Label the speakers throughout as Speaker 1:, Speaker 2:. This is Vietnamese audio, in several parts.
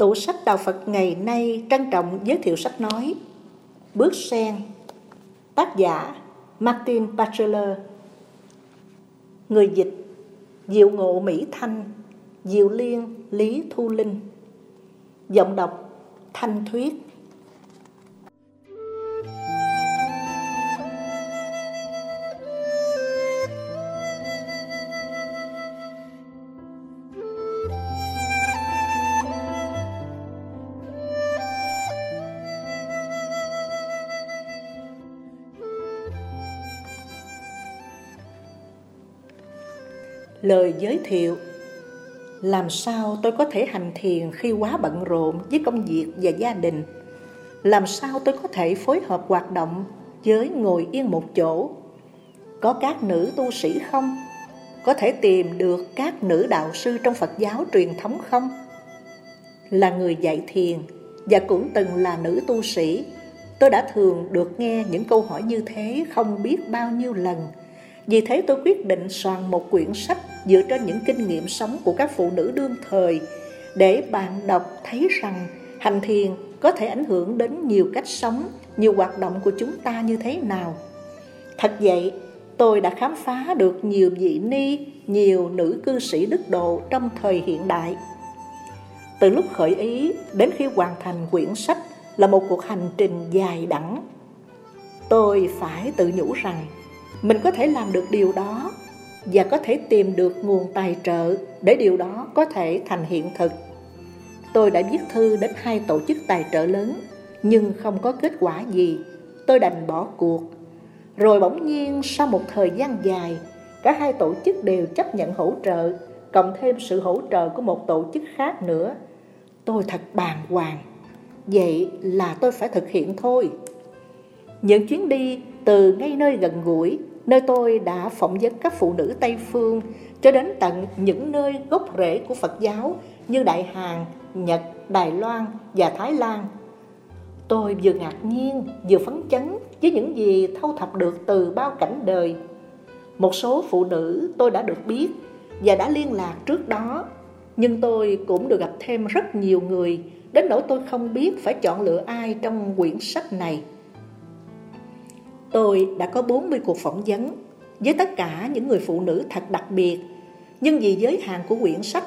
Speaker 1: Tủ sách Đạo Phật ngày nay trân trọng giới thiệu sách nói Bước sen, Tác giả Martin Bachelor Người dịch Diệu Ngộ Mỹ Thanh, Diệu Liên Lý Thu Linh. Giọng đọc Thanh Thuyết. Lời giới thiệu Làm sao tôi có thể hành thiền khi quá bận rộn với công việc và gia đình? Làm sao tôi có thể phối hợp hoạt động với ngồi yên một chỗ? Có các nữ tu sĩ không? Có thể tìm được các nữ đạo sư trong Phật giáo truyền thống không? Là người dạy thiền và cũng từng là nữ tu sĩ, tôi đã thường được nghe những câu hỏi như thế không biết bao nhiêu lần – vì thế tôi quyết định soạn một quyển sách dựa trên những kinh nghiệm sống của các phụ nữ đương thời để bạn đọc thấy rằng hành thiền có thể ảnh hưởng đến nhiều cách sống, nhiều hoạt động của chúng ta như thế nào. Thật vậy, tôi đã khám phá được nhiều vị ni, nhiều nữ cư sĩ đức độ trong thời hiện đại. Từ lúc khởi ý đến khi hoàn thành quyển sách là một cuộc hành trình dài đẳng. Tôi phải tự nhủ rằng mình có thể làm được điều đó và có thể tìm được nguồn tài trợ để điều đó có thể thành hiện thực. Tôi đã viết thư đến hai tổ chức tài trợ lớn nhưng không có kết quả gì. Tôi đành bỏ cuộc. Rồi bỗng nhiên sau một thời gian dài, cả hai tổ chức đều chấp nhận hỗ trợ, cộng thêm sự hỗ trợ của một tổ chức khác nữa. Tôi thật bàng hoàng. Vậy là tôi phải thực hiện thôi. Những chuyến đi từ ngay nơi gần gũi nơi tôi đã phỏng vấn các phụ nữ Tây Phương cho đến tận những nơi gốc rễ của Phật giáo như Đại Hàn, Nhật, Đài Loan và Thái Lan. Tôi vừa ngạc nhiên, vừa phấn chấn với những gì thâu thập được từ bao cảnh đời. Một số phụ nữ tôi đã được biết và đã liên lạc trước đó, nhưng tôi cũng được gặp thêm rất nhiều người, đến nỗi tôi không biết phải chọn lựa ai trong quyển sách này. Tôi đã có 40 cuộc phỏng vấn với tất cả những người phụ nữ thật đặc biệt. Nhưng vì giới hạn của quyển sách,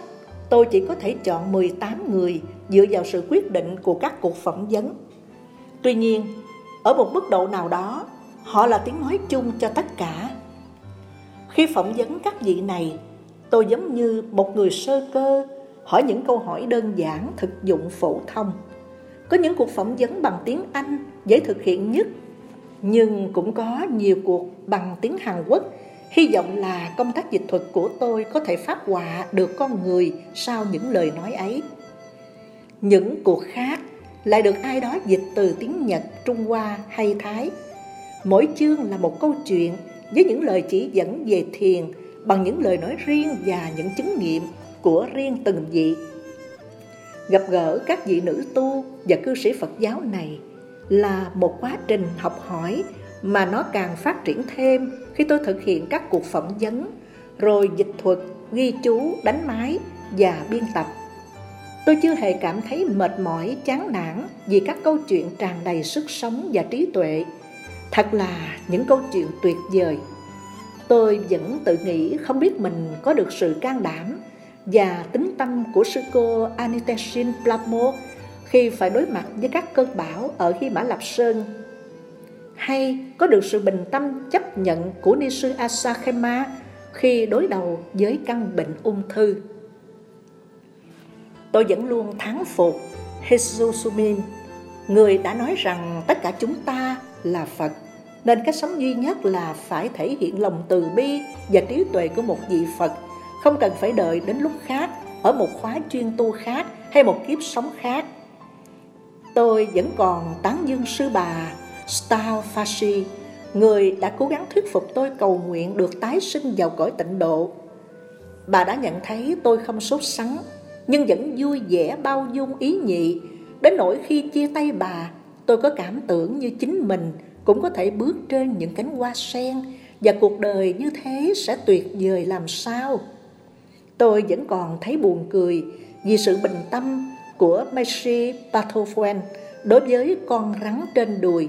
Speaker 1: tôi chỉ có thể chọn 18 người dựa vào sự quyết định của các cuộc phỏng vấn. Tuy nhiên, ở một mức độ nào đó, họ là tiếng nói chung cho tất cả. Khi phỏng vấn các vị này, tôi giống như một người sơ cơ hỏi những câu hỏi đơn giản thực dụng phổ thông. Có những cuộc phỏng vấn bằng tiếng Anh dễ thực hiện nhất nhưng cũng có nhiều cuộc bằng tiếng Hàn Quốc. Hy vọng là công tác dịch thuật của tôi có thể phát họa được con người sau những lời nói ấy. Những cuộc khác lại được ai đó dịch từ tiếng Nhật, Trung Hoa hay Thái. Mỗi chương là một câu chuyện với những lời chỉ dẫn về thiền bằng những lời nói riêng và những chứng nghiệm của riêng từng vị. Gặp gỡ các vị nữ tu và cư sĩ Phật giáo này là một quá trình học hỏi mà nó càng phát triển thêm khi tôi thực hiện các cuộc phỏng vấn, rồi dịch thuật, ghi chú, đánh máy và biên tập. Tôi chưa hề cảm thấy mệt mỏi, chán nản vì các câu chuyện tràn đầy sức sống và trí tuệ. Thật là những câu chuyện tuyệt vời. Tôi vẫn tự nghĩ không biết mình có được sự can đảm và tính tâm của sư cô Aniteshin Plamo khi phải đối mặt với các cơn bão ở Hy Mã Lạp Sơn hay có được sự bình tâm chấp nhận của ni sư Asakema khi đối đầu với căn bệnh ung thư. Tôi vẫn luôn thắng phục Hesusumin, người đã nói rằng tất cả chúng ta là Phật, nên cách sống duy nhất là phải thể hiện lòng từ bi và trí tuệ của một vị Phật, không cần phải đợi đến lúc khác, ở một khóa chuyên tu khác hay một kiếp sống khác Tôi vẫn còn tán dương sư bà Star Fashi, người đã cố gắng thuyết phục tôi cầu nguyện được tái sinh vào cõi tịnh độ. Bà đã nhận thấy tôi không sốt sắng, nhưng vẫn vui vẻ bao dung ý nhị, đến nỗi khi chia tay bà, tôi có cảm tưởng như chính mình cũng có thể bước trên những cánh hoa sen và cuộc đời như thế sẽ tuyệt vời làm sao. Tôi vẫn còn thấy buồn cười vì sự bình tâm của Messi Pathofen đối với con rắn trên đùi,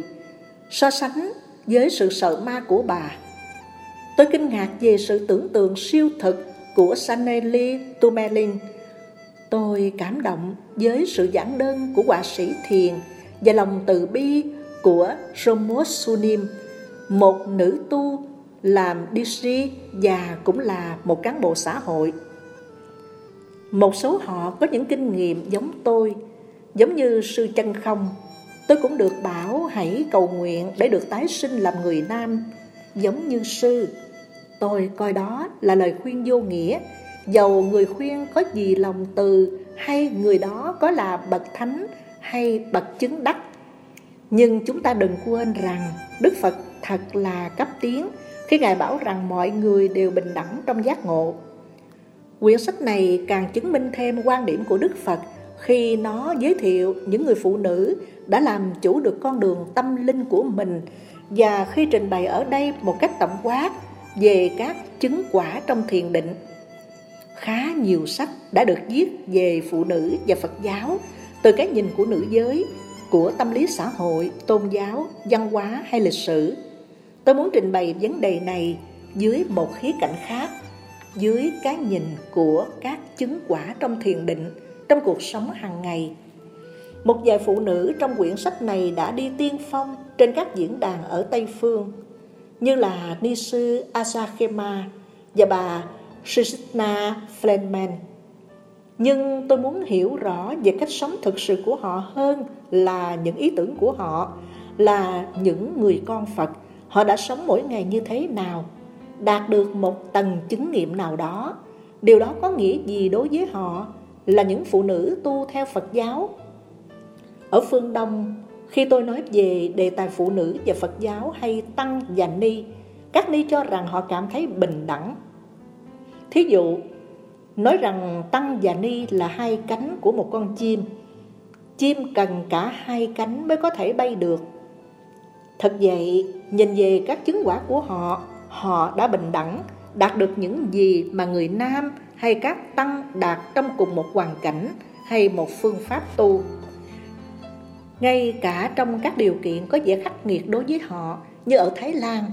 Speaker 1: so sánh với sự sợ ma của bà. Tôi kinh ngạc về sự tưởng tượng siêu thực của Sanelli Tumelin. Tôi cảm động với sự giản đơn của họa sĩ thiền và lòng từ bi của Romos Sunim, một nữ tu làm DC và cũng là một cán bộ xã hội. Một số họ có những kinh nghiệm giống tôi, giống như sư chân không. Tôi cũng được bảo hãy cầu nguyện để được tái sinh làm người nam, giống như sư. Tôi coi đó là lời khuyên vô nghĩa, dầu người khuyên có gì lòng từ hay người đó có là bậc thánh hay bậc chứng đắc. Nhưng chúng ta đừng quên rằng Đức Phật thật là cấp tiến khi Ngài bảo rằng mọi người đều bình đẳng trong giác ngộ. Quyển sách này càng chứng minh thêm quan điểm của Đức Phật khi nó giới thiệu những người phụ nữ đã làm chủ được con đường tâm linh của mình và khi trình bày ở đây một cách tổng quát về các chứng quả trong thiền định. Khá nhiều sách đã được viết về phụ nữ và Phật giáo từ cái nhìn của nữ giới, của tâm lý xã hội, tôn giáo, văn hóa hay lịch sử. Tôi muốn trình bày vấn đề này dưới một khía cạnh khác, dưới cái nhìn của các chứng quả trong thiền định, trong cuộc sống hàng ngày. Một vài phụ nữ trong quyển sách này đã đi tiên phong trên các diễn đàn ở Tây Phương, như là ni sư Asakema và bà Shisna Flenman. Nhưng tôi muốn hiểu rõ về cách sống thực sự của họ hơn là những ý tưởng của họ, là những người con Phật Họ đã sống mỗi ngày như thế nào, đạt được một tầng chứng nghiệm nào đó. Điều đó có nghĩa gì đối với họ là những phụ nữ tu theo Phật giáo? Ở phương Đông, khi tôi nói về đề tài phụ nữ và Phật giáo hay Tăng và Ni, các Ni cho rằng họ cảm thấy bình đẳng. Thí dụ, nói rằng Tăng và Ni là hai cánh của một con chim. Chim cần cả hai cánh mới có thể bay được Thật vậy, nhìn về các chứng quả của họ, họ đã bình đẳng, đạt được những gì mà người nam hay các tăng đạt trong cùng một hoàn cảnh hay một phương pháp tu. Ngay cả trong các điều kiện có vẻ khắc nghiệt đối với họ như ở Thái Lan,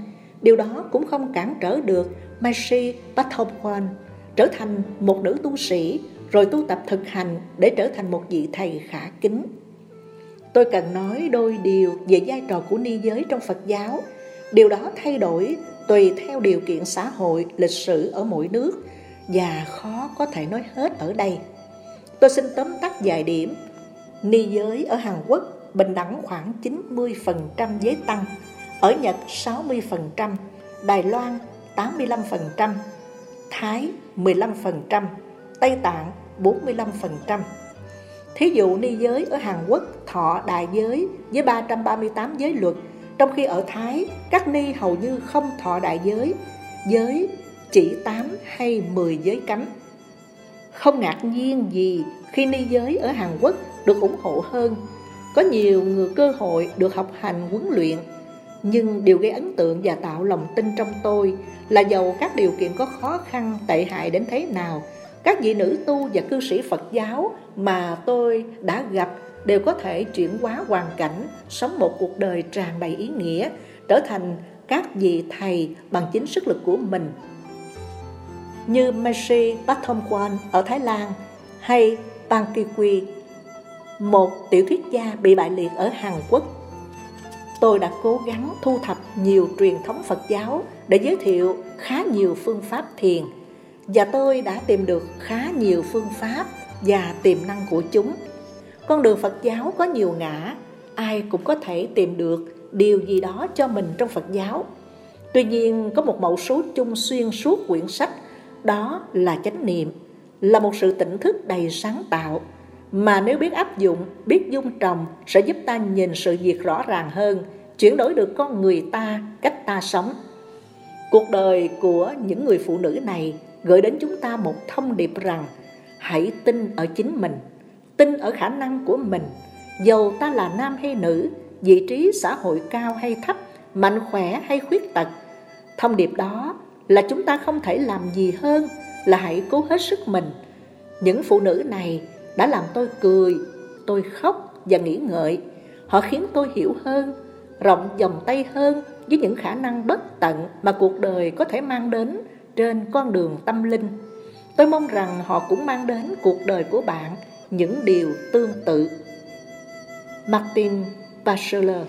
Speaker 1: điều đó cũng không cản trở được Maishi Pathopwan trở thành một nữ tu sĩ rồi tu tập thực hành để trở thành một vị thầy khả kính. Tôi cần nói đôi điều về vai trò của ni giới trong Phật giáo. Điều đó thay đổi tùy theo điều kiện xã hội, lịch sử ở mỗi nước và khó có thể nói hết ở đây. Tôi xin tóm tắt vài điểm. Ni giới ở Hàn Quốc bình đẳng khoảng 90% giới tăng, ở Nhật 60%, Đài Loan 85%, Thái 15%, Tây Tạng 45%. Thí dụ ni giới ở Hàn Quốc thọ đại giới với 338 giới luật, trong khi ở Thái các ni hầu như không thọ đại giới, giới chỉ 8 hay 10 giới cấm. Không ngạc nhiên gì khi ni giới ở Hàn Quốc được ủng hộ hơn, có nhiều người cơ hội được học hành huấn luyện. Nhưng điều gây ấn tượng và tạo lòng tin trong tôi là dầu các điều kiện có khó khăn tệ hại đến thế nào, các vị nữ tu và cư sĩ Phật giáo mà tôi đã gặp đều có thể chuyển hóa hoàn cảnh, sống một cuộc đời tràn đầy ý nghĩa, trở thành các vị thầy bằng chính sức lực của mình. Như Meshi Pathomkwan ở Thái Lan hay Pan Kikwi, một tiểu thuyết gia bị bại liệt ở Hàn Quốc. Tôi đã cố gắng thu thập nhiều truyền thống Phật giáo để giới thiệu khá nhiều phương pháp thiền và tôi đã tìm được khá nhiều phương pháp và tiềm năng của chúng. Con đường Phật giáo có nhiều ngã, ai cũng có thể tìm được điều gì đó cho mình trong Phật giáo. Tuy nhiên có một mẫu số chung xuyên suốt quyển sách, đó là chánh niệm, là một sự tỉnh thức đầy sáng tạo, mà nếu biết áp dụng, biết dung trồng sẽ giúp ta nhìn sự việc rõ ràng hơn, chuyển đổi được con người ta, cách ta sống. Cuộc đời của những người phụ nữ này gửi đến chúng ta một thông điệp rằng hãy tin ở chính mình, tin ở khả năng của mình, dầu ta là nam hay nữ, vị trí xã hội cao hay thấp, mạnh khỏe hay khuyết tật. Thông điệp đó là chúng ta không thể làm gì hơn là hãy cố hết sức mình. Những phụ nữ này đã làm tôi cười, tôi khóc và nghĩ ngợi. Họ khiến tôi hiểu hơn, rộng vòng tay hơn với những khả năng bất tận mà cuộc đời có thể mang đến trên con đường tâm linh. Tôi mong rằng họ cũng mang đến cuộc đời của bạn những điều tương tự. Martin Bachelor